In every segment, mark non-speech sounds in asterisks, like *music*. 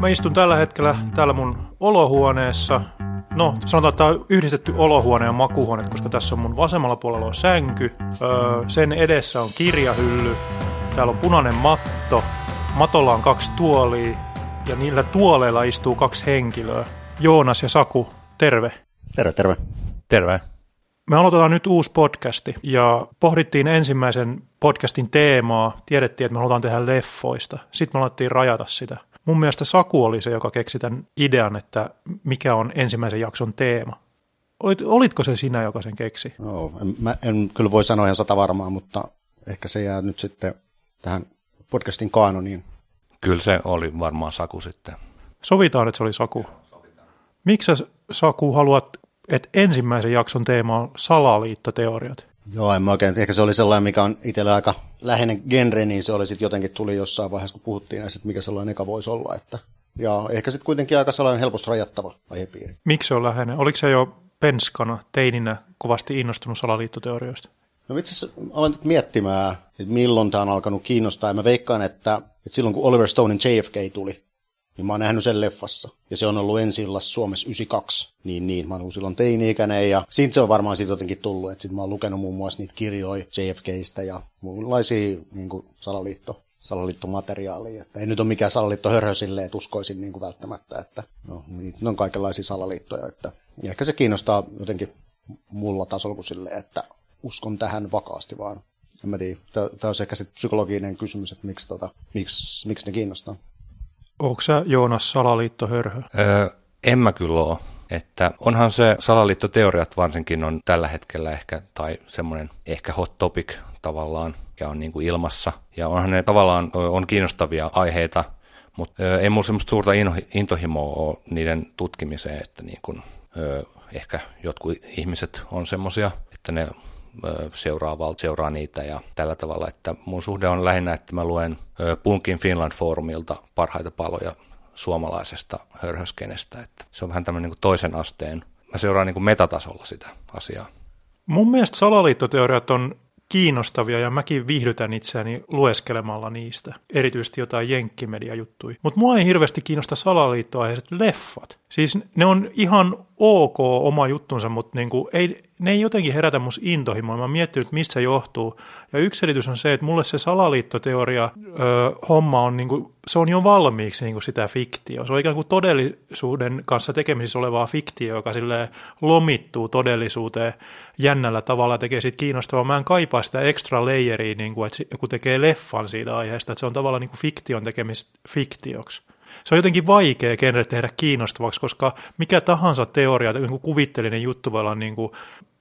Mä istun tällä hetkellä täällä mun olohuoneessa. No, sanotaan, että tämä on yhdistetty olohuone ja makuhuone, koska tässä on mun vasemmalla puolella on sänky. Öö, sen edessä on kirjahylly. Täällä on punainen matto. Matolla on kaksi tuolia ja niillä tuoleilla istuu kaksi henkilöä. Joonas ja Saku, terve. Terve, terve. Terve. Me aloitetaan nyt uusi podcasti ja pohdittiin ensimmäisen podcastin teemaa. Tiedettiin, että me halutaan tehdä leffoista. Sitten me alettiin rajata sitä. Mun mielestä Saku oli se, joka keksi tämän idean, että mikä on ensimmäisen jakson teema. Olit, olitko se sinä, joka sen keksi? No, en, mä en kyllä voi sanoa ihan sata varmaa, mutta ehkä se jää nyt sitten tähän podcastin kaanoniin. Kyllä se oli varmaan Saku sitten. Sovitaan, että se oli Saku. Miksi Saku haluat, että ensimmäisen jakson teema on salaliittoteoriat? Joo, en mä oikein, ehkä se oli sellainen, mikä on itsellä aika läheinen genre, niin se oli sitten jotenkin tuli jossain vaiheessa, kun puhuttiin näistä, että mikä sellainen eka voisi olla. Että, ja ehkä sitten kuitenkin aika sellainen helposti rajattava aihepiiri. Miksi se on läheinen? Oliko se jo penskana, teininä kovasti innostunut salaliittoteorioista? No itse asiassa aloin nyt miettimään, että milloin tämä on alkanut kiinnostaa, ja mä veikkaan, että, että silloin kun Oliver Stonein JFK tuli, niin mä oon nähnyt sen leffassa. Ja se on ollut ensi Suomessa 92. Niin, niin. Mä oon ollut silloin teini-ikäinen ja siitä se on varmaan siitä jotenkin tullut. Että sit mä oon lukenut muun muassa niitä kirjoja JFKistä ja muunlaisia niin kuin salaliitto, salaliittomateriaalia. Että ei nyt ole mikään salaliittohörhö silleen, että uskoisin niin kuin välttämättä, että no, niitä on kaikenlaisia salaliittoja. Että, ja ehkä se kiinnostaa jotenkin mulla tasolla kuin silleen, että uskon tähän vakaasti vaan. En mä tiedä. Tämä on ehkä sitten psykologinen kysymys, että miksi, tota, miksi, miksi ne kiinnostaa. Onko sä Joonas salaliittohörhö? Öö, en mä kyllä ole. Että onhan se salaliittoteoriat varsinkin on tällä hetkellä ehkä, tai semmoinen ehkä hot topic tavallaan, mikä on niin kuin ilmassa. Ja onhan ne tavallaan on kiinnostavia aiheita, mutta öö, ei mulla semmoista suurta intohimoa ole niiden tutkimiseen, että niin kuin, öö, ehkä jotkut ihmiset on semmoisia, että ne seuraa, seuraa niitä ja tällä tavalla, että mun suhde on lähinnä, että mä luen Punkin Finland Forumilta parhaita paloja suomalaisesta hörhöskenestä, että se on vähän tämmöinen niin toisen asteen, mä seuraan niin metatasolla sitä asiaa. Mun mielestä salaliittoteoriat on kiinnostavia ja mäkin viihdytän itseäni lueskelemalla niistä, erityisesti jotain jenkkimediajuttui. Mutta mua ei hirveästi kiinnosta salaliittoaiheiset leffat. Siis ne on ihan ok oma juttunsa, mutta niinku, ei, ne ei jotenkin herätä musta intohimoa. Mä oon mistä se johtuu. Ja yksi selitys on se, että mulle se salaliittoteoria ö, homma on, niinku, se on jo valmiiksi niinku sitä fiktio. Se on ikään kuin todellisuuden kanssa tekemisissä olevaa fiktio, joka sille lomittuu todellisuuteen jännällä tavalla ja tekee siitä kiinnostavaa. Mä en kaipaa sitä extra layeria, niinku, että kun tekee leffan siitä aiheesta, että se on tavallaan niinku fiktion tekemistä fiktioksi se on jotenkin vaikea genre tehdä kiinnostavaksi, koska mikä tahansa teoria, niin kuin kuvittelinen juttu voi olla niin kuin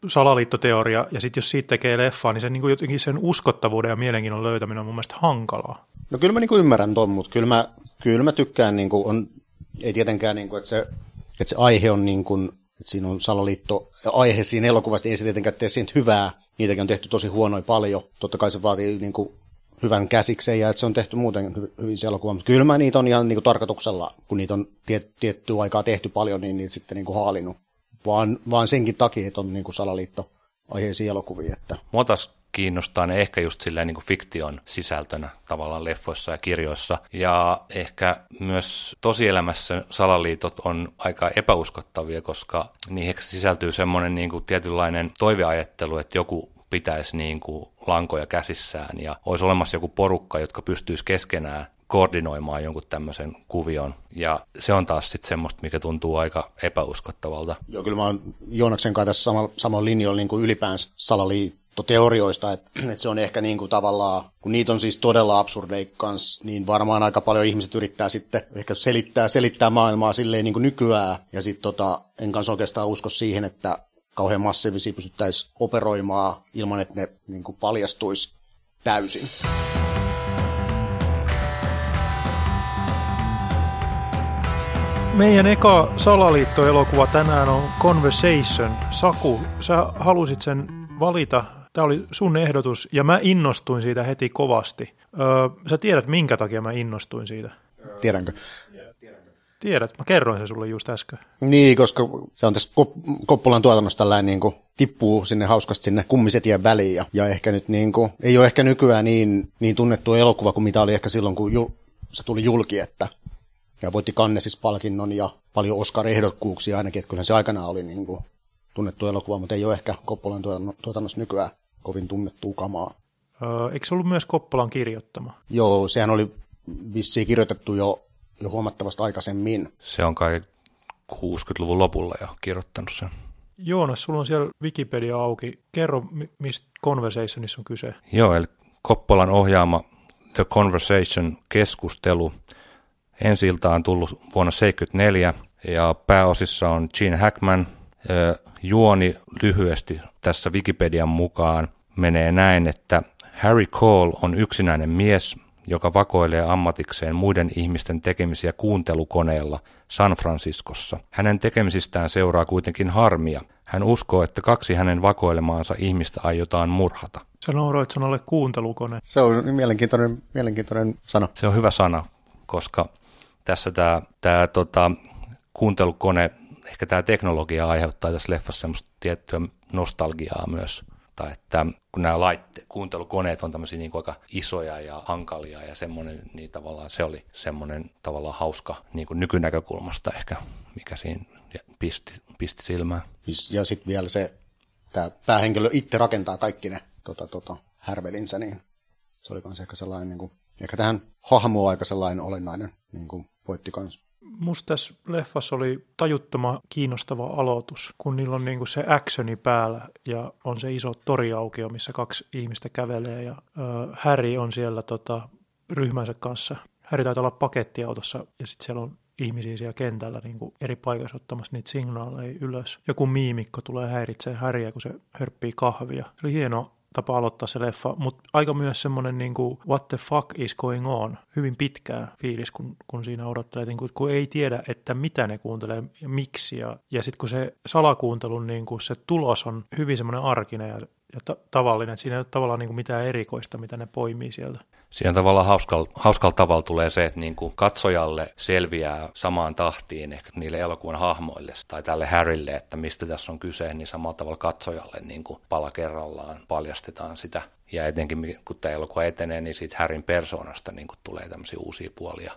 salaliittoteoria, ja sitten jos siitä tekee leffaa, niin sen, niin kuin jotenkin sen uskottavuuden ja mielenkiinnon löytäminen on mun mielestä hankalaa. No kyllä mä niin ymmärrän ton, mutta kyllä mä, kyllä mä tykkään, niin kuin on, ei tietenkään, niin kuin, että, se, että se aihe on niin että siinä on salaliitto aihe siinä elokuvasta, ei se tietenkään tee siitä hyvää, niitäkin on tehty tosi huonoja paljon, totta kai se vaatii niin kuin hyvän käsikseen ja että se on tehty muuten hy- hyvin se elokuva. Mutta kyllä mä niitä on ihan niin kuin tarkoituksella, kun niitä on tiet, tiettyä aikaa tehty paljon, niin niitä sitten niin kuin haalinut. Vaan, vaan senkin takia, että on niin kuin salaliitto aiheisia elokuvia. Että. Mua taas kiinnostaa ne ehkä just silleen niin kuin fiktion sisältönä tavallaan leffoissa ja kirjoissa. Ja ehkä myös tosielämässä salaliitot on aika epäuskottavia, koska niihin sisältyy semmoinen niin kuin tietynlainen toiveajattelu, että joku pitäisi niin kuin lankoja käsissään ja olisi olemassa joku porukka, jotka pystyisi keskenään koordinoimaan jonkun tämmöisen kuvion. Ja se on taas sitten semmoista, mikä tuntuu aika epäuskottavalta. Joo, kyllä mä oon Joonaksen kanssa tässä samalla, samalla linjalla niin kuin ylipäänsä salaliittoteorioista, että, *clears throat* että se on ehkä niin kuin tavallaan, kun niitä on siis todella absurdeja kanssa, niin varmaan aika paljon ihmiset yrittää sitten ehkä selittää, selittää maailmaa silleen niin kuin nykyään, ja sitten tota, en kanssa oikeastaan usko siihen, että kauhean massiivisia pystyttäisiin operoimaan ilman, että ne niin kuin paljastuisi täysin. Meidän eka salaliittoelokuva tänään on Conversation. Saku, sä halusit sen valita. Tämä oli sun ehdotus ja mä innostuin siitä heti kovasti. Öö, sä tiedät, minkä takia mä innostuin siitä? Tiedänkö? Tiedät, mä kerroin sen sulle just äsken. Niin, koska se on tässä Koppolan tuotannossa tällainen niin kuin, tippuu sinne hauskasti sinne kummisetien väliin. Ja, ja ehkä nyt niin kuin, ei ole ehkä nykyään niin, niin tunnettu elokuva kuin mitä oli ehkä silloin, kun jul, se tuli julki, että ja voitti Cannesis-palkinnon ja paljon Oscar-ehdokkuuksia ainakin, että kyllähän se aikanaan oli niin kuin tunnettu elokuva, mutta ei ole ehkä Koppolan tuotannossa nykyään kovin tunnettu kamaa. Öö, eikö se ollut myös Koppolan kirjoittama? Joo, sehän oli vissiin kirjoitettu jo, jo huomattavasti aikaisemmin. Se on kai 60-luvun lopulla jo kirjoittanut sen. Joonas, sulla on siellä Wikipedia auki. Kerro, mistä Conversationissa on kyse. Joo, eli Koppolan ohjaama The Conversation keskustelu. Ensi on tullut vuonna 1974 ja pääosissa on Gene Hackman. Juoni lyhyesti tässä Wikipedian mukaan menee näin, että Harry Cole on yksinäinen mies, joka vakoilee ammatikseen muiden ihmisten tekemisiä kuuntelukoneella San Franciscossa. Hänen tekemisistään seuraa kuitenkin harmia. Hän uskoo, että kaksi hänen vakoilemaansa ihmistä aiotaan murhata. Sä nauroit sanalle kuuntelukone. Se on mielenkiintoinen, mielenkiintoinen sana. Se on hyvä sana, koska tässä tämä, tämä tota, kuuntelukone, ehkä tämä teknologia aiheuttaa tässä leffassa semmoista tiettyä nostalgiaa myös tai että kun nämä laitte, kuuntelukoneet on tämmöisiä niin aika isoja ja hankalia ja semmoinen, niin tavallaan se oli semmoinen tavallaan hauska niin kuin nykynäkökulmasta ehkä, mikä siinä pisti, pisti silmään. Ja sitten vielä se, tämä päähenkilö itse rakentaa kaikki ne tota, tota, härvelinsä, niin se oli myös ehkä sellainen, niin kuin, ehkä tähän hahmoon aika sellainen olennainen niin kuin pointti kanssa musta tässä leffassa oli tajuttoma kiinnostava aloitus, kun niillä on niinku se actioni päällä ja on se iso toriaukio, missä kaksi ihmistä kävelee ja äh, Harry on siellä tota, ryhmänsä kanssa. Harry taitaa olla pakettiautossa ja sitten siellä on ihmisiä siellä kentällä niin kuin eri paikoissa ottamassa niitä signaaleja ylös. Joku miimikko tulee häiritsee Harryä, kun se hörppii kahvia. Se oli hieno tapa aloittaa se leffa, mutta aika myös semmoinen niin kuin, what the fuck is going on, hyvin pitkään fiilis, kun, kun siinä odottelee, niin kuin, kun ei tiedä, että mitä ne kuuntelee ja miksi. Ja, ja sitten kun se salakuuntelun niin kuin, se tulos on hyvin semmoinen arkinen ja ja ta- tavallinen, siinä ei ole tavallaan niin kuin mitään erikoista, mitä ne poimii sieltä. Siinä tavallaan hauskalla, hauskalla tavalla tulee se, että niin kuin katsojalle selviää samaan tahtiin ehkä niille elokuvan hahmoille tai tälle Harrylle, että mistä tässä on kyse, niin samalla tavalla katsojalle niin kuin pala kerrallaan paljastetaan sitä. Ja etenkin kun tämä elokuva etenee, niin siitä Harryn persoonasta niin kuin tulee tämmöisiä uusia puolia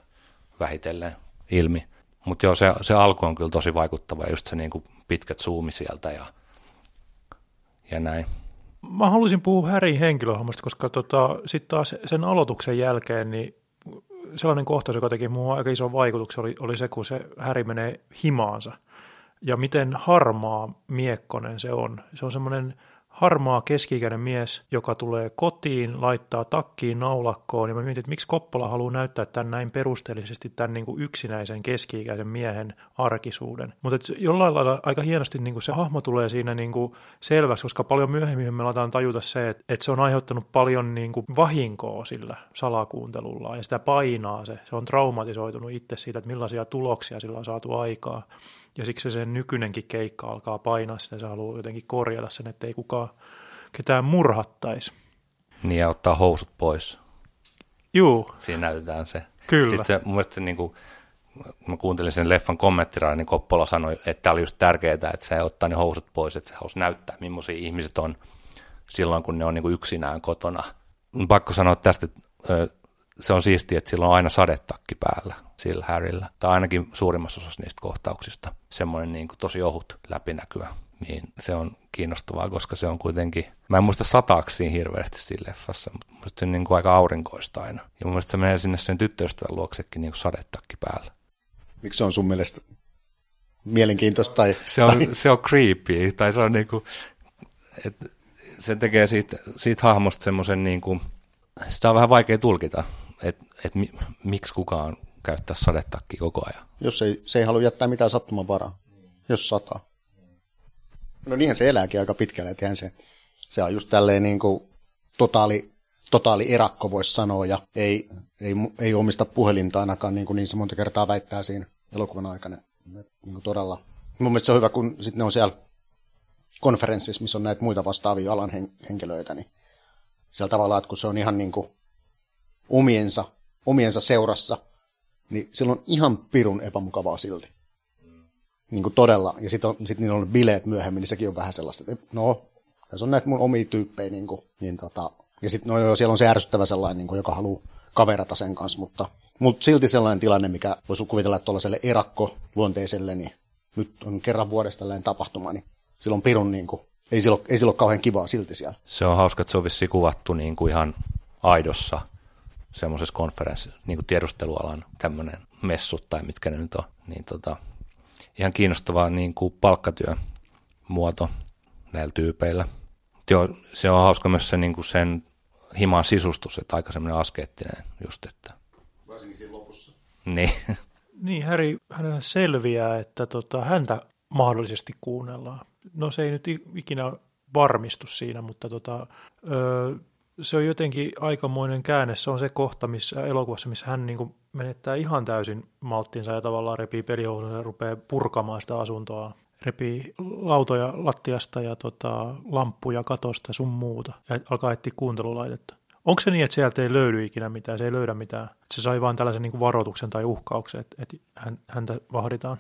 vähitellen ilmi. Mutta joo, se, se alku on kyllä tosi vaikuttava, just se niin kuin pitkät zoomit sieltä ja, ja näin mä haluaisin puhua Härin henkilöhahmosta, koska tota, sitten taas sen aloituksen jälkeen niin sellainen kohtaus, joka teki muuhun aika ison vaikutuksen, oli, oli se, kun se Häri menee himaansa. Ja miten harmaa miekkonen se on. Se on semmoinen harmaa keski mies, joka tulee kotiin, laittaa takkiin naulakkoon, ja mä mietin, että miksi Koppola haluaa näyttää tämän näin perusteellisesti tämän niin kuin yksinäisen keski-ikäisen miehen arkisuuden. Mutta jollain lailla aika hienosti niin kuin se hahmo tulee siinä niin kuin selväksi, koska paljon myöhemmin me aletaan tajuta se, että, että se on aiheuttanut paljon niin kuin vahinkoa sillä salakuuntelulla, ja sitä painaa se. Se on traumatisoitunut itse siitä, että millaisia tuloksia sillä on saatu aikaa. Ja siksi se sen nykyinenkin keikka alkaa painaa sitä, se haluaa jotenkin korjata sen, että ei kukaan ketään murhattaisi. Niin ja ottaa housut pois. Juu. Siinä näytetään se. Kyllä. Sitten se, mun mielestä se niin kuin, mä kuuntelin sen leffan kommenttiraan, niin Koppola sanoi, että tämä oli just tärkeää, että se ottaa ne housut pois, että se halusi näyttää, millaisia ihmiset on silloin, kun ne on niin kuin yksinään kotona. Pakko sanoa tästä, että se on siistiä, että sillä on aina sadetakki päällä sillä Harryllä, tai ainakin suurimmassa osassa niistä kohtauksista, semmoinen niin kuin tosi ohut läpinäkyvä, niin se on kiinnostavaa, koska se on kuitenkin, mä en muista sataaksi hirveästi siinä leffassa, mutta muista se on niin kuin aika aurinkoista aina. Ja mun mielestä se menee sinne sen tyttöystävän luoksekin niin kuin sadetakki päällä. Miksi se on sun mielestä mielenkiintoista? Tai, se, on, tai... se on creepy, tai se on niin kuin, että se tekee siitä, siitä hahmosta semmoisen niin kuin, sitä on vähän vaikea tulkita, että et mi, miksi kukaan käyttää sadetakki koko ajan. Jos ei, se ei halua jättää mitään sattumanvaraa, jos sataa. No niinhän se elääkin aika pitkälle, että se, se on just tälleen niin kuin totaali, totaali erakko voisi sanoa, ja ei, ei, ei omista puhelinta ainakaan niin, kuin niin se monta kertaa väittää siinä elokuvan aikana. Niin kuin todella. Mun mielestä se on hyvä, kun sitten ne on siellä konferenssissa, missä on näitä muita vastaavia alan henkilöitä, niin siellä tavallaan, että kun se on ihan niin kuin omiensa, omiensa seurassa, niin silloin on ihan pirun epämukavaa silti. Niin kuin todella. Ja sitten sit niillä on bileet myöhemmin, niin sekin on vähän sellaista, että no, se on näitä mun omia tyyppejä. Niin kuin, niin tota, ja sitten no, siellä on se ärsyttävä sellainen, niin kuin, joka haluaa kaverata sen kanssa, mutta Mutta silti sellainen tilanne, mikä voisi kuvitella tuollaiselle erakko-luonteiselle, niin nyt on kerran vuodesta tällainen tapahtuma, niin silloin pirun niin kuin, ei silloin, ei silloin kauhean kivaa silti siellä. Se on hauska, että se on vissiin kuvattu niin kuin ihan aidossa semmoisessa konferenssissa, niin kuin tiedustelualan tämmöinen messut tai mitkä ne nyt on. Niin tota, ihan kiinnostavaa niin kuin palkkatyömuoto näillä tyypeillä. Joo, se on hauska myös se, niin kuin sen himan sisustus, että aika semmoinen askeettinen just, että... Varsinkin siinä lopussa. Niin. Niin, Häri, hänellä selviää, että tota, häntä mahdollisesti kuunnellaan. No se ei nyt ikinä varmistu siinä, mutta tota, ö, se on jotenkin aikamoinen käänne. Se on se kohta missä elokuvassa, missä hän niin kuin menettää ihan täysin malttinsa ja tavallaan repii pelihousunsa ja rupeaa purkamaan sitä asuntoa. Repii lautoja lattiasta ja tota, lamppuja katosta sun muuta ja alkaa etsiä kuuntelulaitetta. Onko se niin, että sieltä ei löydy ikinä mitään, se ei löydä mitään? Että se sai vain tällaisen niin kuin varoituksen tai uhkauksen, että, että häntä vahditaan?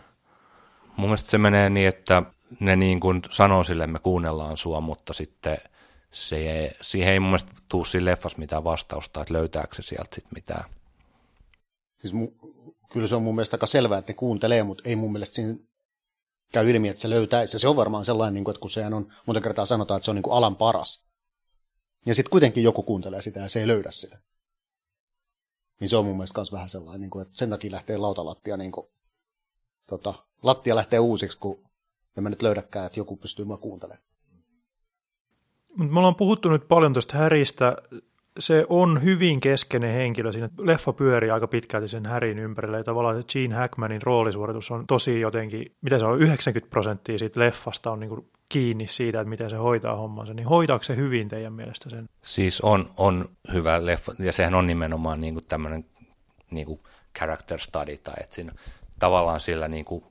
Mun mielestä se menee niin, että ne niin kuin sanoo sille, me kuunnellaan sua, mutta sitten se, siihen ei mun mielestä tuu siinä leffassa mitään vastausta, että löytääkö se sieltä sitten mitään. Siis mu, kyllä se on mun mielestä aika selvää, että ne kuuntelee, mutta ei mun mielestä siinä käy ilmi, että se löytäisi. Ja se on varmaan sellainen, niin että kun se on, monta kertaa sanotaan, että se on niin alan paras. Ja sitten kuitenkin joku kuuntelee sitä ja se ei löydä sitä. Niin se on mun mielestä myös vähän sellainen, niin että sen takia lähtee lautalattia, niin kuin, tota, lattia lähtee uusiksi, kun en mä nyt löydäkään, että joku pystyy mua kuuntelemaan. Me ollaan puhuttu nyt paljon tuosta Häristä. Se on hyvin keskeinen henkilö siinä. Leffa pyörii aika pitkälti sen Härin ympärillä ja tavallaan se Gene Hackmanin roolisuoritus on tosi jotenkin, mitä se on, 90 prosenttia siitä leffasta on niin kuin kiinni siitä, että miten se hoitaa hommansa. Niin hoitaako se hyvin teidän mielestä sen? Siis on, on hyvä leffa ja sehän on nimenomaan niin kuin tämmöinen niin kuin character study tai että siinä tavallaan sillä niin kuin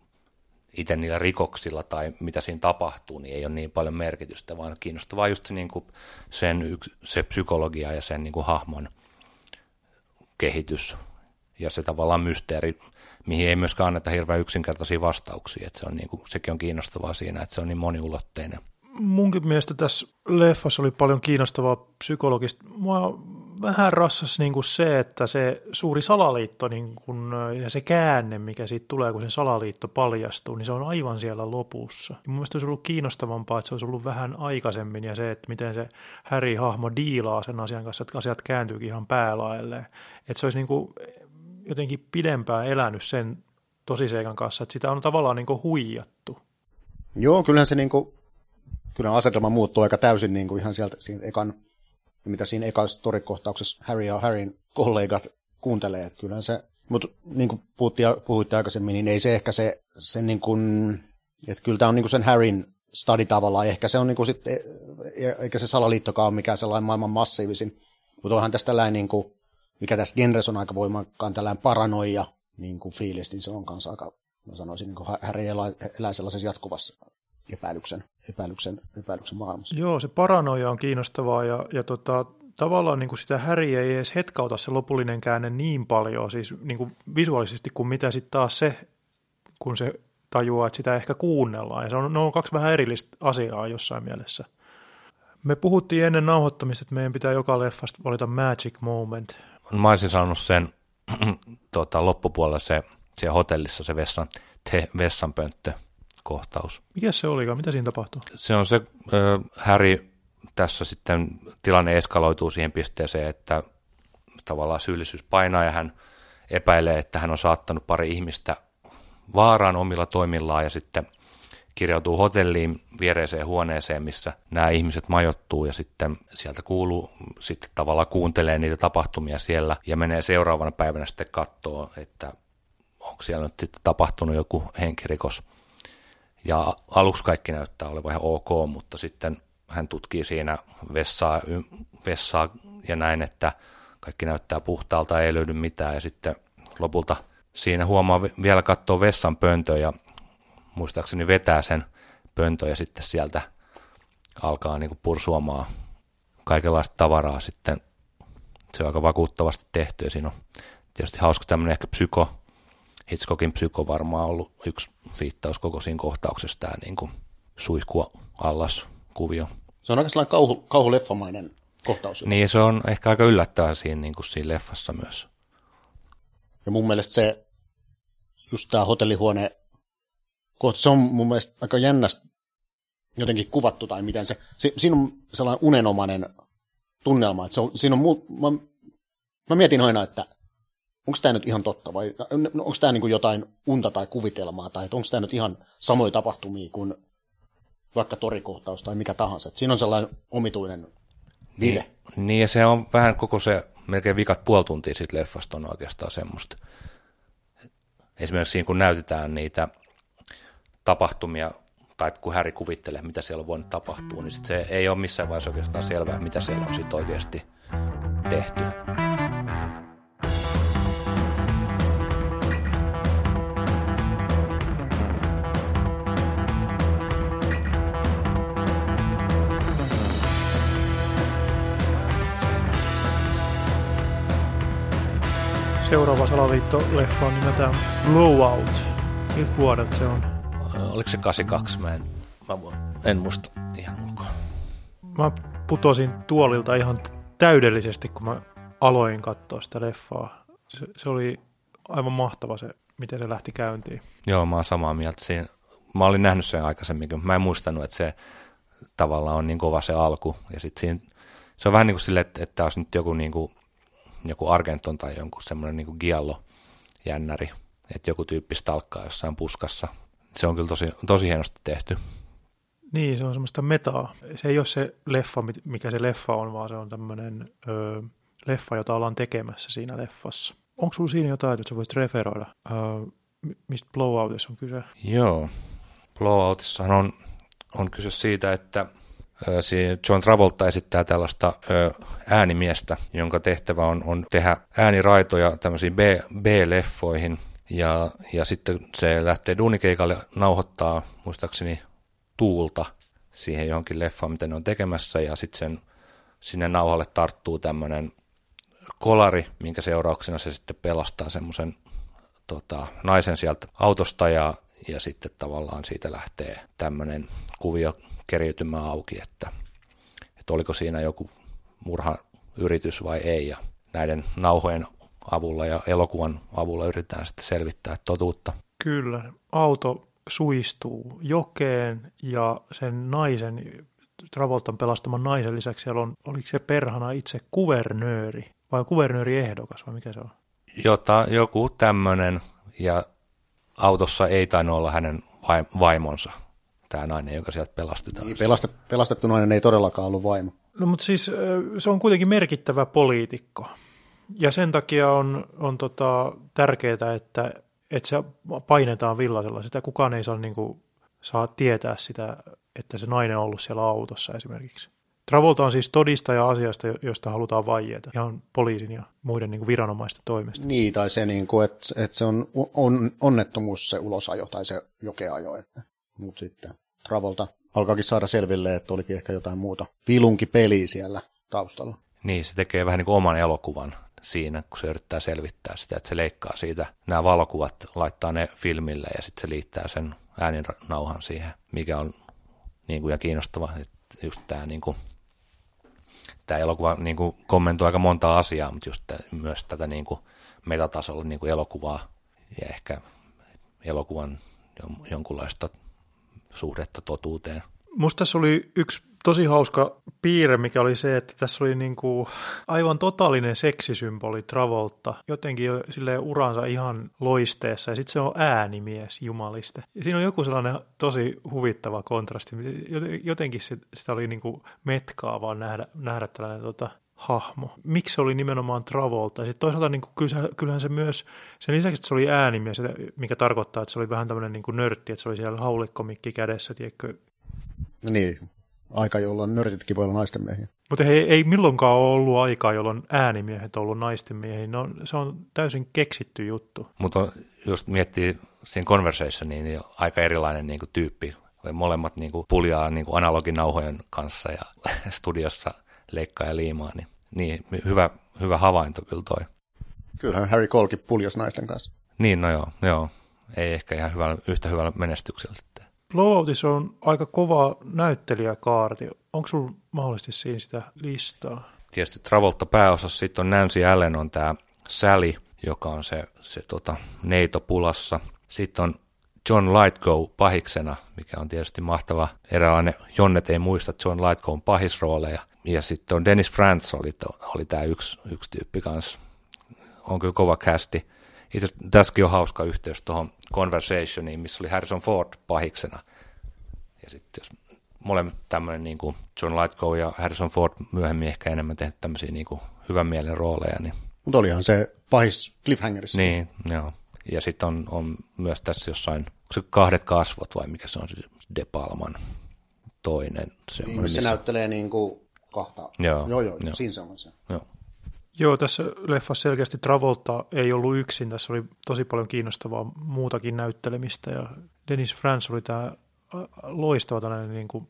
itse niillä rikoksilla tai mitä siinä tapahtuu, niin ei ole niin paljon merkitystä, vaan kiinnostavaa just se, niin kuin sen se psykologia ja sen niin kuin hahmon kehitys ja se tavallaan mysteeri, mihin ei myöskään anneta hirveän yksinkertaisia vastauksia, että se on niin kuin, sekin on kiinnostavaa siinä, että se on niin moniulotteinen. Munkin mielestä tässä leffassa oli paljon kiinnostavaa psykologista. Mua vähän rassas niin kuin se, että se suuri salaliitto niin kuin, ja se käänne, mikä siitä tulee, kun se salaliitto paljastuu, niin se on aivan siellä lopussa. Ja mun mielestä olisi ollut kiinnostavampaa, että se olisi ollut vähän aikaisemmin ja se, että miten se Harry-hahmo diilaa sen asian kanssa, että asiat kääntyykin ihan päälaelleen. Että se olisi niin kuin jotenkin pidempään elänyt sen tosiseikan kanssa, että sitä on tavallaan niin kuin huijattu. Joo, kyllähän se niin kuin, kyllä asetelma muuttuu aika täysin niin kuin ihan sieltä, sieltä ekan mitä siinä ekassa storikohtauksessa Harry ja Harryn kollegat kuuntelee. Että se, mutta niin kuin puhuttiin, puhuitte aikaisemmin, niin ei se ehkä se, se niin kuin, että kyllä tämä on niin kuin sen Harryn stadi tavallaan, ehkä se on niin kuin sitten, eikä se salaliittokaan ole mikään sellainen maailman massiivisin, mutta onhan tästä tällainen, niin kuin, mikä tässä genres on aika voimakkaan tällainen paranoia niin kuin fiilis, niin se on kanssa aika, mä sanoisin, niin kuin Harry elää, elää sellaisessa jatkuvassa epäilyksen, epäilyksen, epäilyksen maailmassa. Joo, se paranoia on kiinnostavaa ja, ja tota, tavallaan niin kuin sitä häriä ei edes hetkauta se lopullinen käänne niin paljon, siis niin kuin visuaalisesti kuin mitä sitten taas se, kun se tajuaa, että sitä ehkä kuunnellaan. Ja se on, ne on kaksi vähän erillistä asiaa jossain mielessä. Me puhuttiin ennen nauhoittamista, että meidän pitää joka leffasta valita magic moment. Mä olisin sanonut sen *clears throat* tota, loppupuolella se, siellä hotellissa se vessan, te, vessanpönttö kohtaus. Mikä se oli? Mitä siinä tapahtuu? Se on se, äh, Harry tässä sitten tilanne eskaloituu siihen pisteeseen, että tavallaan syyllisyys painaa ja hän epäilee, että hän on saattanut pari ihmistä vaaraan omilla toimillaan ja sitten kirjautuu hotelliin viereiseen huoneeseen, missä nämä ihmiset majottuu ja sitten sieltä kuuluu, sitten tavallaan kuuntelee niitä tapahtumia siellä ja menee seuraavana päivänä sitten katsoo, että onko siellä nyt sitten tapahtunut joku henkirikos. Ja aluksi kaikki näyttää olevan ihan ok, mutta sitten hän tutkii siinä vessaa, vessaa ja näin, että kaikki näyttää puhtaalta, ei löydy mitään. Ja sitten lopulta siinä huomaa vielä katsoa vessan pöntön ja muistaakseni vetää sen pöntön ja sitten sieltä alkaa niin pursuamaan kaikenlaista tavaraa sitten. Se on aika vakuuttavasti tehty ja siinä on tietysti hauska tämmöinen ehkä psyko, Hitchcockin psyko varmaan ollut yksi viittaus koko siinä kohtauksessa, tämä niin kuin suihkua allas kuvio. Se on aika sellainen kauhu, kauhuleffamainen kohtaus. Niin, se on ehkä aika yllättävää siinä, niin kuin siinä leffassa myös. Ja mun mielestä se, just tämä hotellihuone, kohta, se on mun mielestä aika jännästi jotenkin kuvattu tai miten se, se siinä on sellainen unenomainen tunnelma, että se on, siinä on, mä, mä mietin aina, että onko tämä nyt ihan totta vai no, onko tämä niin jotain unta tai kuvitelmaa tai onko tämä nyt ihan samoja tapahtumia kuin vaikka torikohtaus tai mikä tahansa. Et siinä on sellainen omituinen vire. Niin, niin, ja se on vähän koko se melkein vikat puoli tuntia siitä leffasta on oikeastaan semmoista. Esimerkiksi siinä, kun näytetään niitä tapahtumia, tai kun Häri kuvittelee, mitä siellä on voinut tapahtua, niin sit se ei ole missään vaiheessa oikeastaan selvää, mitä siellä on sitten oikeasti tehty. Seuraava salaliitto-leffa on nimeltään Blowout. Miltä vuodelta se on? Oliko se 82? Mä en, mä en muista ihan ulkoa. Mä putosin tuolilta ihan täydellisesti, kun mä aloin katsoa sitä leffaa. Se, se oli aivan mahtava se, miten se lähti käyntiin. Joo, mä oon samaa mieltä. Siinä, mä olin nähnyt sen aikaisemmin, mä en muistanut, että se tavallaan on niin kova se alku. Ja sit siinä, se on vähän niin kuin silleen, että, että olisi nyt joku niin kuin joku Argenton tai jonkun semmoinen niin Giallo-jännäri, että joku tyyppi stalkkaa jossain puskassa. Se on kyllä tosi, tosi hienosti tehty. Niin, se on semmoista metaa. Se ei ole se leffa, mikä se leffa on, vaan se on tämmöinen ö, leffa, jota ollaan tekemässä siinä leffassa. Onko sulla siinä jotain, että sä voisit referoida, ö, mistä Blowoutissa on kyse? Joo, Blowoutissa on, on kyse siitä, että John Travolta esittää tällaista äänimiestä, jonka tehtävä on, on tehdä ääniraitoja tämmöisiin B, B-leffoihin. Ja, ja sitten se lähtee duunikeikalle nauhoittaa muistaakseni tuulta siihen johonkin leffaan, mitä ne on tekemässä. Ja sitten sinne nauhalle tarttuu tämmöinen kolari, minkä seurauksena se sitten pelastaa semmoisen tota, naisen sieltä autosta ja, ja sitten tavallaan siitä lähtee tämmöinen kuvio keriytymä auki, että, että oliko siinä joku murhayritys vai ei. Ja näiden nauhojen avulla ja elokuvan avulla yritetään sitten selvittää totuutta. Kyllä, auto suistuu jokeen ja sen naisen, Travoltan pelastaman naisen lisäksi siellä on, oliko se perhana itse kuvernööri vai kuvernööri ehdokas vai mikä se on? Jota, joku tämmöinen ja autossa ei tainnut olla hänen vaimonsa tämä nainen, joka sieltä pelastetaan. Niin, pelastet, pelastettu nainen ei todellakaan ollut vaimo. No mutta siis se on kuitenkin merkittävä poliitikko. Ja sen takia on, on tota, tärkeää, että, että se painetaan villasella. Sitä kukaan ei saa, niin kuin, saa tietää sitä, että se nainen on ollut siellä autossa esimerkiksi. Travolta on siis todistaja asiasta, josta halutaan vaieta ihan poliisin ja muiden niin kuin viranomaisten toimesta. Niin, tai se, niin kuin, että, että se on, on onnettomuus se ulosajo tai se jokeajo. Että, mutta sitten Travolta alkaakin saada selville, että olikin ehkä jotain muuta peli siellä taustalla. Niin, se tekee vähän niin kuin oman elokuvan siinä, kun se yrittää selvittää sitä, että se leikkaa siitä nämä valokuvat, laittaa ne filmille ja sitten se liittää sen ääninauhan siihen, mikä on niin kuin, ja kiinnostava, että just tämä niin kuin, tämä elokuva niin kuin, kommentoi aika monta asiaa, mutta just tämä, myös tätä niin kuin, metatasolla niin kuin elokuvaa ja ehkä elokuvan jonkunlaista suhdetta totuuteen. Musta tässä oli yksi tosi hauska piirre, mikä oli se, että tässä oli niin kuin aivan totaalinen seksisymboli Travolta. Jotenkin jo silleen uransa ihan loisteessa ja sitten se on äänimies jumaliste. Ja siinä on joku sellainen tosi huvittava kontrasti. Jotenkin sitä oli niin kuin metkaa vaan nähdä, nähdä tällainen tota, hahmo. Miksi se oli nimenomaan Travolta? Sitten toisaalta niin kuin, kyllähän se myös, sen lisäksi että se oli äänimies, mikä tarkoittaa, että se oli vähän tämmöinen niin kuin nörtti, että se oli siellä haulikkomikki kädessä, tiedätkö? Niin, aika, jolloin nörtitkin voi olla naisten miehiä. Mutta ei, ei milloinkaan ole ollut aikaa, jolloin äänimiehet on ollut naisten miehiä. No, se on täysin keksitty juttu. Mutta just miettii siinä conversationiin, niin aika erilainen niin kuin tyyppi. Molemmat niin kuin puljaa niin kuin analoginauhojen kanssa ja *laughs* studiossa – leikkaa ja liimaa, niin, niin hyvä, hyvä havainto kyllä toi. Kyllähän Harry Colkin puljas naisten kanssa. Niin, no joo, joo. Ei ehkä ihan hyvä, yhtä hyvällä menestyksellä sitten. Blowoutis on aika kova näyttelijäkaarti. Onko sinulla mahdollisesti siinä sitä listaa? Tietysti Travolta pääosassa sitten on Nancy Allen on tämä Sally, joka on se, se tota, neito pulassa. Sitten on John Lightgo pahiksena, mikä on tietysti mahtava eräänlainen, Jonnet ei muista John Lightgoon pahisrooleja. Ja sitten on Dennis Franz oli, oli tämä yksi, yksi tyyppi kanssa. On kyllä kova kästi. Itse tässäkin on hauska yhteys tuohon Conversationiin, missä oli Harrison Ford pahiksena. Ja sitten jos molemmat tämmöinen niin kuin John Lightgo ja Harrison Ford myöhemmin ehkä enemmän tehnyt tämmöisiä niin kuin hyvän mielen rooleja. Niin... Mutta olihan se pahis cliffhangerissa. Niin, joo. Ja sitten on, on myös tässä jossain, se kahdet kasvot vai mikä se on, se De Palman toinen. Niin, missä se näyttelee niin kuin kahta. Joo, joo, joo, joo. siinä se on se. Joo. Joo, tässä leffassa selkeästi Travolta ei ollut yksin. Tässä oli tosi paljon kiinnostavaa muutakin näyttelemistä ja Dennis Franz oli tämä loistava tällainen niin kuin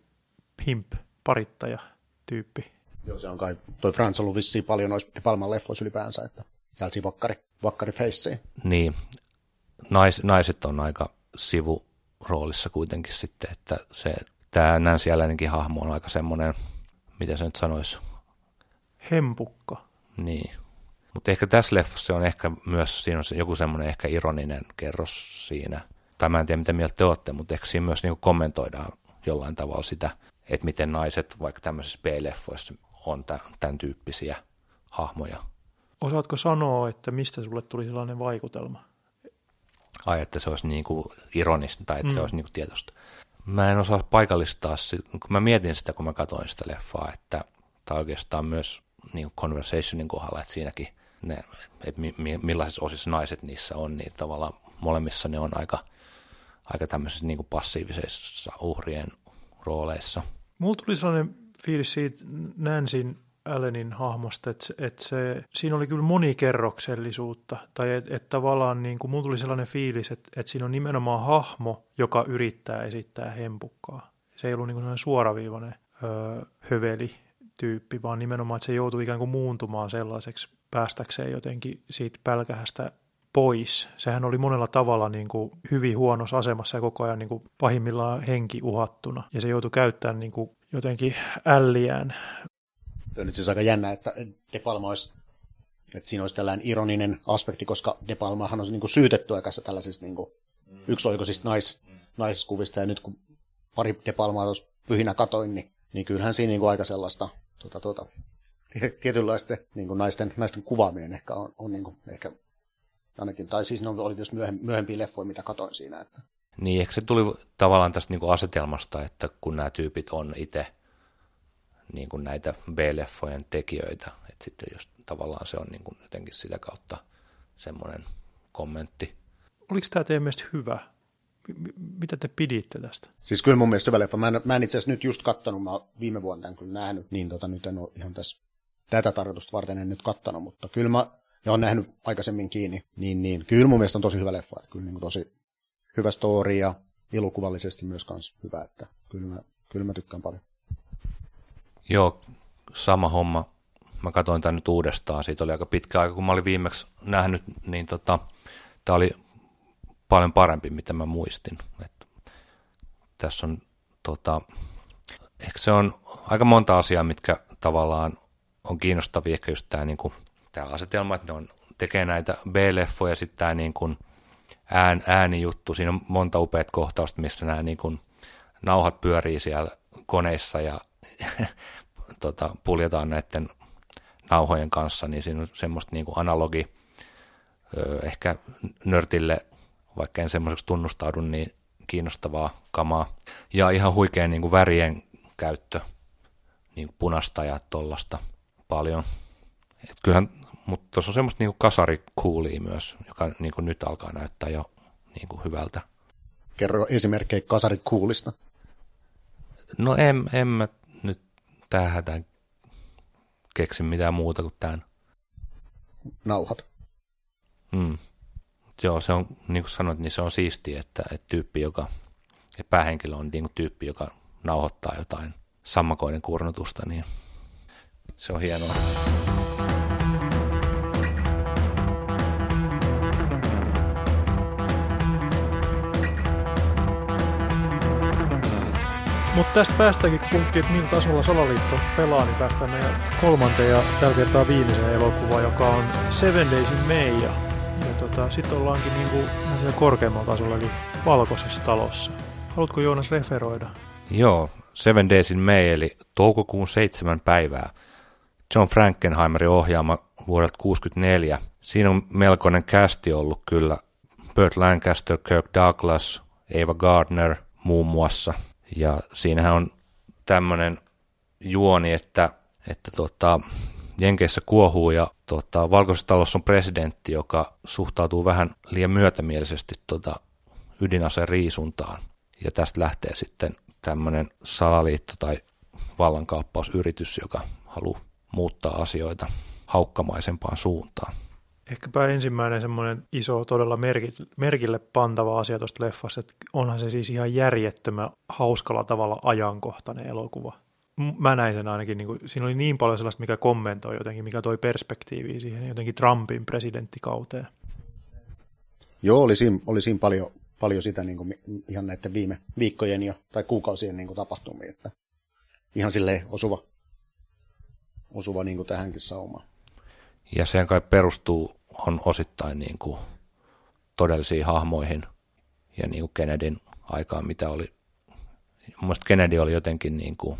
pimp, parittaja tyyppi. Joo, se on kai, toi Franz ollut vissiin paljon noissa Palman leffoissa ylipäänsä, että tällaisia vakkari, vakkari Niin, Nais, naiset on aika sivuroolissa kuitenkin sitten, että se, tämä Nancy Alleninkin hahmo on aika semmoinen, mitä se nyt sanoisi? Hempukka. Niin. Mutta ehkä tässä leffassa on ehkä myös, siinä on joku semmoinen ehkä ironinen kerros siinä. Tai mä en tiedä, mitä mieltä te olette, mutta ehkä siinä myös niinku kommentoidaan jollain tavalla sitä, että miten naiset vaikka tämmöisissä B-leffoissa on tämän tyyppisiä hahmoja. Osaatko sanoa, että mistä sulle tuli sellainen vaikutelma? Ai, että se olisi niin kuin ironista tai että mm. se olisi niin kuin tietoista. Mä en osaa paikallistaa, kun mä mietin sitä, kun mä katsoin sitä leffaa, että tai oikeastaan myös niin Conversationin kohdalla, että siinäkin ne, että mi, mi, millaisissa osissa naiset niissä on, niin tavallaan molemmissa ne on aika, aika tämmöisissä niin passiivisissa uhrien rooleissa. Mulla tuli sellainen fiilis siitä Nansin Allenin hahmosta, että, että se, siinä oli kyllä monikerroksellisuutta, tai että, että tavallaan niin kuin, tuli sellainen fiilis, että, että siinä on nimenomaan hahmo, joka yrittää esittää hempukkaa. Se ei ollut niin kuin suoraviivainen öö, höveli tyyppi, vaan nimenomaan, että se joutui ikään kuin muuntumaan sellaiseksi päästäkseen jotenkin siitä pälkähästä pois. Sehän oli monella tavalla niin kuin hyvin huonossa asemassa ja koko ajan niin kuin pahimmillaan henki uhattuna. Ja se joutui käyttämään niin kuin jotenkin älliään. On nyt siis aika jännä, että De Palma olisi, että siinä olisi tällainen ironinen aspekti, koska De Palmahan on niin kuin syytetty aikassa tällaisista niin kuin yksioikoisista nais, naiskuvista, ja nyt kun pari De Palmaa tuossa pyhinä katoin, niin, niin kyllähän siinä niin kuin aika sellaista tuota, tuota, *laughs* tietynlaista se niin kuin naisten, naisten kuvaaminen ehkä on, on niin kuin, ehkä ainakin, tai siis ne oli tietysti myöhempiä leffoja, mitä katoin siinä. Että. Niin, ehkä se tuli tavallaan tästä niin kuin asetelmasta, että kun nämä tyypit on itse niin kuin näitä B-leffojen tekijöitä, että sitten jos tavallaan se on niin kuin jotenkin sitä kautta semmoinen kommentti. Oliko tämä teidän mielestä hyvä? mitä te piditte tästä? Siis kyllä mun mielestä hyvä leffa. Mä en, mä en itse asiassa nyt just kattonut, mä viime vuonna en kyllä nähnyt, niin tota, nyt en ole ihan tässä tätä tarkoitusta varten en nyt kattonut, mutta kyllä mä, ja on nähnyt aikaisemmin kiinni, niin, niin kyllä mun mielestä on tosi hyvä leffa, että kyllä niin tosi hyvä story ja ilukuvallisesti myös kans hyvä, että kyllä mä, kyllä mä tykkään paljon. Joo, sama homma. Mä katsoin tämän nyt uudestaan. Siitä oli aika pitkä aika, kun mä olin viimeksi nähnyt, niin tota, tämä oli paljon parempi, mitä mä muistin. Et tässä on, tota, ehkä se on aika monta asiaa, mitkä tavallaan on kiinnostavia, ehkä just tämä, niin asetelma, että ne on, tekee näitä B-leffoja, sitten tämä niin kuin, ään, äänijuttu, siinä on monta upeat kohtausta, missä nämä niin kuin, nauhat pyörii siellä koneissa ja *laughs* tota, puljetaan näiden nauhojen kanssa, niin siinä on semmoista niin kuin analogi, ehkä nörtille vaikka en semmoiseksi tunnustaudu, niin kiinnostavaa kamaa. Ja ihan huikea niin kuin värien käyttö, niin kuin punasta ja tollasta paljon. Et kyllähän, mutta tuossa on semmoista niin kasarikuulia myös, joka niin kuin nyt alkaa näyttää jo niin kuin hyvältä. Kerro esimerkkejä kasarikuulista. No en, en mä tähän keksi mitään muuta kuin tämän. Nauhat. Mm joo, se on, niin kuin sanoit, niin se on siistiä, että, että tyyppi, joka, että päähenkilö on niin kuin tyyppi, joka nauhoittaa jotain sammakoiden kurnutusta, niin se on hienoa. Mutta tästä päästäänkin, kun puhuttiin, että millä tasolla Salaliitto pelaa, niin päästään meidän kolmanteen ja tällä kertaa viimeiseen elokuvaan, joka on Seven Days in May. Ja tota, sitten ollaankin niin kuin korkeammalla tasolla, eli valkoisessa talossa. Haluatko Joonas referoida? Joo, Seven Days in May, eli toukokuun seitsemän päivää. John Frankenheimerin ohjaama vuodelta 1964. Siinä on melkoinen kästi ollut kyllä. Burt Lancaster, Kirk Douglas, Ava Gardner muun muassa. Ja siinähän on tämmöinen juoni, että, että tota, Jenkeissä kuohuu ja tota, Valkoisessa talossa on presidentti, joka suhtautuu vähän liian myötämielisesti tota, ydinaseen riisuntaan. Ja tästä lähtee sitten tämmöinen salaliitto tai vallankaappausyritys, joka haluaa muuttaa asioita haukkamaisempaan suuntaan. Ehkäpä ensimmäinen semmoinen iso, todella merkille pantava asia tuosta leffasta, että onhan se siis ihan järjettömän hauskalla tavalla ajankohtainen elokuva. Mä näin sen ainakin, niin kuin, siinä oli niin paljon sellaista, mikä kommentoi jotenkin, mikä toi perspektiiviä siihen jotenkin Trumpin presidenttikauteen. Joo, oli siinä, oli siinä paljon, paljon sitä niin kuin ihan näiden viime viikkojen ja, tai kuukausien niin kuin tapahtumia, että ihan silleen osuva, osuva niin kuin tähänkin saumaan. Ja sehän kai perustuu, on osittain niin kuin todellisiin hahmoihin ja niin kuin Kennedyn aikaan, mitä oli. Mun Kennedy oli jotenkin, niin kuin,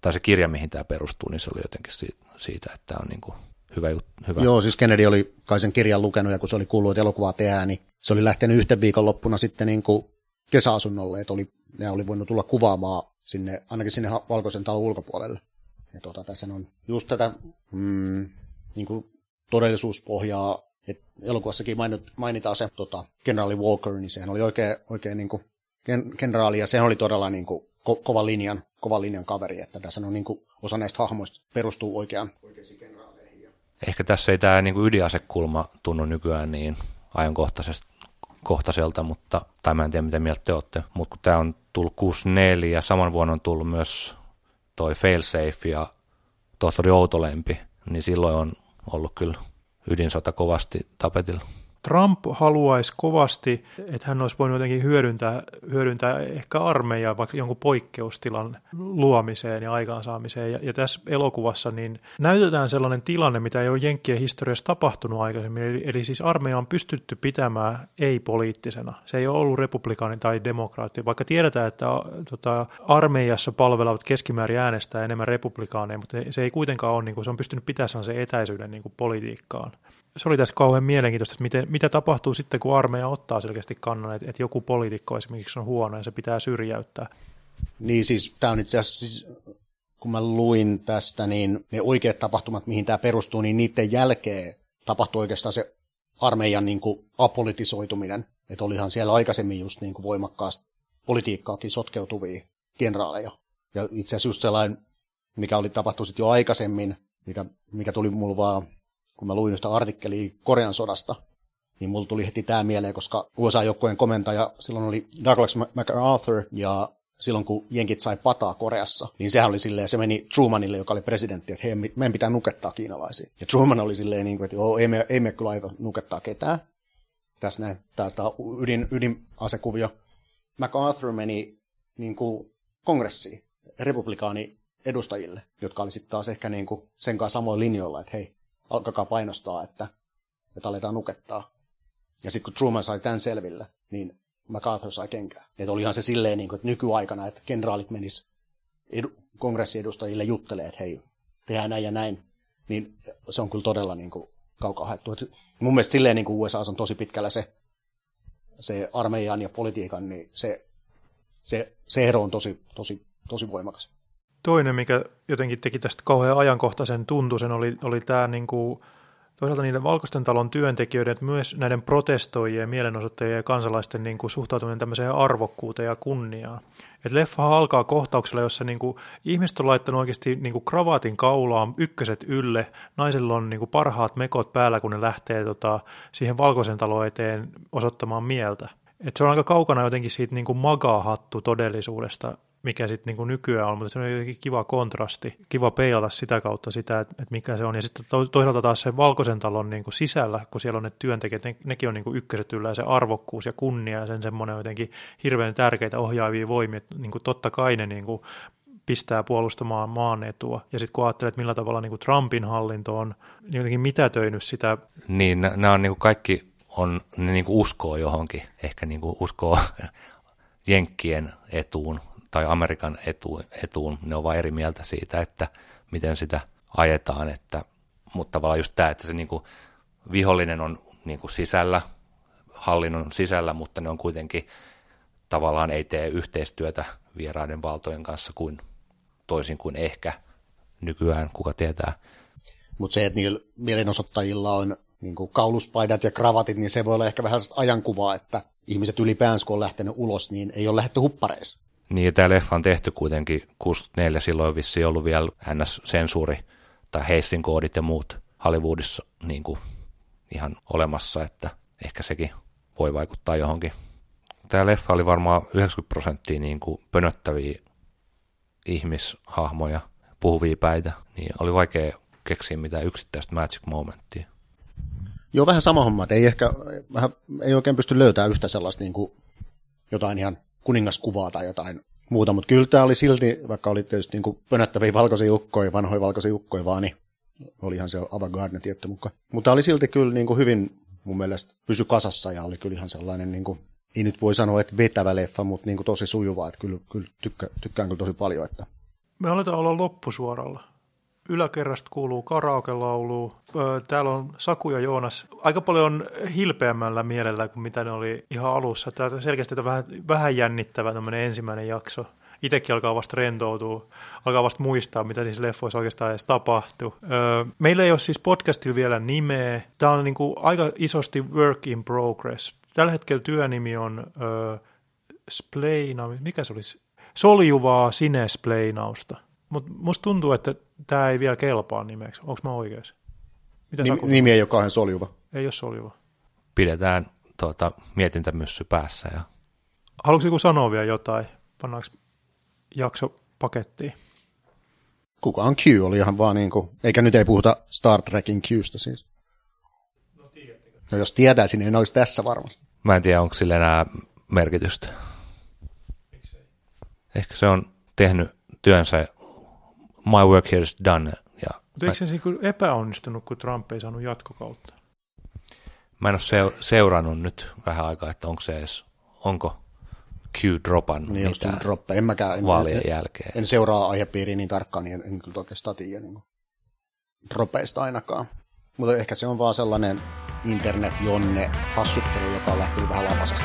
tai se kirja, mihin tämä perustuu, niin se oli jotenkin siitä, että on niin kuin hyvä, hyvä. Joo, siis Kennedy oli kai sen kirjan lukenut, ja kun se oli kuullut, että elokuvaa tehdään, niin se oli lähtenyt yhten viikon loppuna sitten niin kuin kesäasunnolle, että oli, ne oli voinut tulla kuvaamaan sinne, ainakin sinne valkoisen talon ulkopuolelle. Ja tuota, tässä on just tätä mm, niin kuin todellisuuspohjaa, että elokuvassakin mainitaan se tota, kenraali Walker, niin sehän oli oikein, oikein niin kuin, kenraali, ja se oli todella niin kuin, ko- kova linjan, kova linjan kaveri, että tässä on niin kuin, osa näistä hahmoista perustuu kenraaleihin. Ehkä tässä ei tämä niin kuin ydinasekulma tunnu nykyään niin ajankohtaiselta, mutta, tai mä en tiedä mitä mieltä te olette, mutta kun tämä on tullut 64 ja saman vuonna on tullut myös toi Failsafe ja tohtori Outolempi, niin silloin on ollut kyllä ydinsota kovasti tapetilla. Trump haluaisi kovasti, että hän olisi voinut jotenkin hyödyntää, hyödyntää ehkä armeijaa vaikka jonkun poikkeustilan luomiseen ja aikaansaamiseen. Ja, ja tässä elokuvassa niin näytetään sellainen tilanne, mitä ei ole Jenkkien historiassa tapahtunut aikaisemmin. Eli, eli siis armeija on pystytty pitämään ei-poliittisena. Se ei ole ollut republikaani tai demokraatti, vaikka tiedetään, että tota, armeijassa palvelevat keskimäärin äänestää enemmän republikaaneja, mutta se ei kuitenkaan ole, niin kuin, se on pystynyt pitämään sen etäisyyden niin kuin politiikkaan se oli tässä kauhean mielenkiintoista, että miten, mitä tapahtuu sitten, kun armeija ottaa selkeästi kannan, että, että joku poliitikko esimerkiksi on huono ja se pitää syrjäyttää. Niin siis tämä on itse asiassa, siis, kun mä luin tästä, niin ne oikeat tapahtumat, mihin tämä perustuu, niin niiden jälkeen tapahtui oikeastaan se armeijan niin kuin apolitisoituminen. Että olihan siellä aikaisemmin just niin kuin voimakkaasti politiikkaakin sotkeutuvia kenraaleja. Ja itse asiassa just sellainen, mikä oli tapahtunut jo aikaisemmin, mikä, mikä tuli mulla vaan kun mä luin yhtä artikkelia Korean sodasta, niin mulla tuli heti tämä mieleen, koska USA-joukkojen komentaja silloin oli Douglas MacArthur, ja silloin kun jenkit sai pataa Koreassa, niin sehän oli silleen, se meni Trumanille, joka oli presidentti, että hei, meidän pitää nukettaa kiinalaisia. Ja Truman oli silleen, niin kuin, että ei me, ei me kyllä aito nukettaa ketään. Tässä näin, tästä ydin, ydinasekuvio. MacArthur meni niin kuin kongressiin, republikaani edustajille, jotka oli sitten taas ehkä niin kuin sen kanssa samoin linjoilla, että hei, alkakaa painostaa, että, että aletaan nukettaa. Ja sitten kun Truman sai tämän selville, niin MacArthur sai kenkää. Että olihan se silleen, niin kuin, että nykyaikana, että kenraalit menis edu- kongressiedustajille juttelee, että hei, tehdään näin ja näin. Niin se on kyllä todella niin kuin, kaukaa haettu. Et mun mielestä silleen niin kuin USA on tosi pitkällä se, se armeijan ja politiikan, niin se, se, se ero on tosi, tosi, tosi voimakas. Toinen, mikä jotenkin teki tästä kauhean ajankohtaisen tuntuisen, oli, oli tämä niin kuin, toisaalta niiden Valkoisten talon työntekijöiden, että myös näiden protestoijien, mielenosoittajien ja kansalaisten niin kuin, suhtautuminen tämmöiseen arvokkuuteen ja kunniaan. Et leffa alkaa kohtauksella, jossa niin kuin, ihmiset on laittanut oikeasti niin kuin, kravaatin kaulaan, ykköset ylle, naisilla on niin kuin, parhaat mekot päällä, kun ne lähtee tota, siihen Valkoisen talon eteen osoittamaan mieltä. Et se on aika kaukana jotenkin siitä niin kuin magaa-hattu todellisuudesta, mikä sitten niin nykyään on, mutta se on jotenkin kiva kontrasti, kiva peilata sitä kautta sitä, että, että mikä se on. Ja sitten toisaalta taas se valkoisen talon niin kuin sisällä, kun siellä on ne työntekijät, ne, nekin on niin kuin ykköset yllä, se arvokkuus ja kunnia ja sen semmoinen jotenkin hirveän tärkeitä ohjaavia voimia, että niin kuin totta kai ne niin kuin pistää puolustamaan maan etua. Ja sitten kun ajattelet, millä tavalla niin kuin Trumpin hallinto on niin jotenkin mitätöinyt sitä. Niin, nämä on niin kuin kaikki on, ne niin kuin uskoo johonkin, ehkä niin kuin uskoo *laughs* Jenkkien etuun tai Amerikan etu, etuun. Ne on vain eri mieltä siitä, että miten sitä ajetaan, että, mutta tavallaan just tämä, että se niin kuin, vihollinen on niin kuin sisällä, hallinnon sisällä, mutta ne on kuitenkin tavallaan ei tee yhteistyötä vieraiden valtojen kanssa kuin toisin kuin ehkä nykyään, kuka tietää. Mutta se, että niillä mielenosoittajilla on niin kuin kauluspaidat ja kravatit, niin se voi olla ehkä vähän ajankuvaa, että ihmiset ylipäänsä, kun on lähtenyt ulos, niin ei ole lähdetty huppareissa. Niin, tämä leffa on tehty kuitenkin 64, silloin vissi ollut vielä NS-sensuuri tai Heissin koodit ja muut Hollywoodissa niin kuin ihan olemassa, että ehkä sekin voi vaikuttaa johonkin. Tämä leffa oli varmaan 90 prosenttia niin kuin pönöttäviä ihmishahmoja, puhuvia päitä, niin oli vaikea keksiä mitään yksittäistä magic momenttia. Joo, vähän sama homma, että ei ehkä, vähän, ei oikein pysty löytämään yhtä sellaista niin kuin jotain ihan kuningaskuvaa tai jotain muuta, mutta kyllä tämä oli silti, vaikka oli tietysti niin kuin pönöttäviä valkoisia ukkoja, vanhoja valkoisia ukkoja vaan, niin olihan se avantgarde tietty mukaan. Mutta oli silti kyllä niin kuin hyvin mun mielestä pysy kasassa ja oli kyllä ihan sellainen, niin kuin, ei nyt voi sanoa, että vetävä leffa, mutta niin kuin tosi sujuva, että kyllä, kyllä tykkä, tykkään kyllä tosi paljon. Että. Me aletaan olla loppusuoralla. Yläkerrasta kuuluu karaoke-laulu. Täällä on Saku ja Joonas aika paljon hilpeämmällä mielellä kuin mitä ne oli ihan alussa. Tämä selkeästi on vähän, vähän jännittävä ensimmäinen jakso itsekin alkaa vasta rentoutua, alkaa vasta muistaa, mitä niissä leffoissa oikeastaan edes tapahtui. Öö, meillä ei ole siis podcastilla vielä nimeä. Tämä on niin kuin aika isosti work in progress. Tällä hetkellä työnimi on öö, spleina, mikä se olisi? Soljuvaa sinespleinausta. Mutta musta tuntuu, että tämä ei vielä kelpaa nimeksi. Onko mä oikeassa? Mitä Nim, nimi ei ole kauhean soljuva. Ei ole soljuva. Pidetään tuota, mietintämyssy päässä. Ja... Haluatko joku sanoa vielä jotain? Pannaanko jakso pakettiin? Kuka on Q? Oli ihan vaan niin kuin, eikä nyt ei puhuta Star Trekin Qstä siis. No, no jos tietäisin, niin olisi tässä varmasti. Mä en tiedä, onko sillä enää merkitystä. Miksei? Ehkä se on tehnyt työnsä my work here is done. Ja Mutta eikö se niin epäonnistunut, kun Trump ei saanut jatkokautta? Mä en ole seurannut nyt vähän aikaa, että onko se edes, onko Q dropannut niin, mitään droppa. En mäkään, en, vaalien en, jälkeen. En seuraa aihepiiriä niin tarkkaan, niin en, en kyllä oikeastaan tiedä niin dropeista ainakaan. Mutta ehkä se on vaan sellainen internet-jonne hassuttelu, joka lähti vähän lapasesta.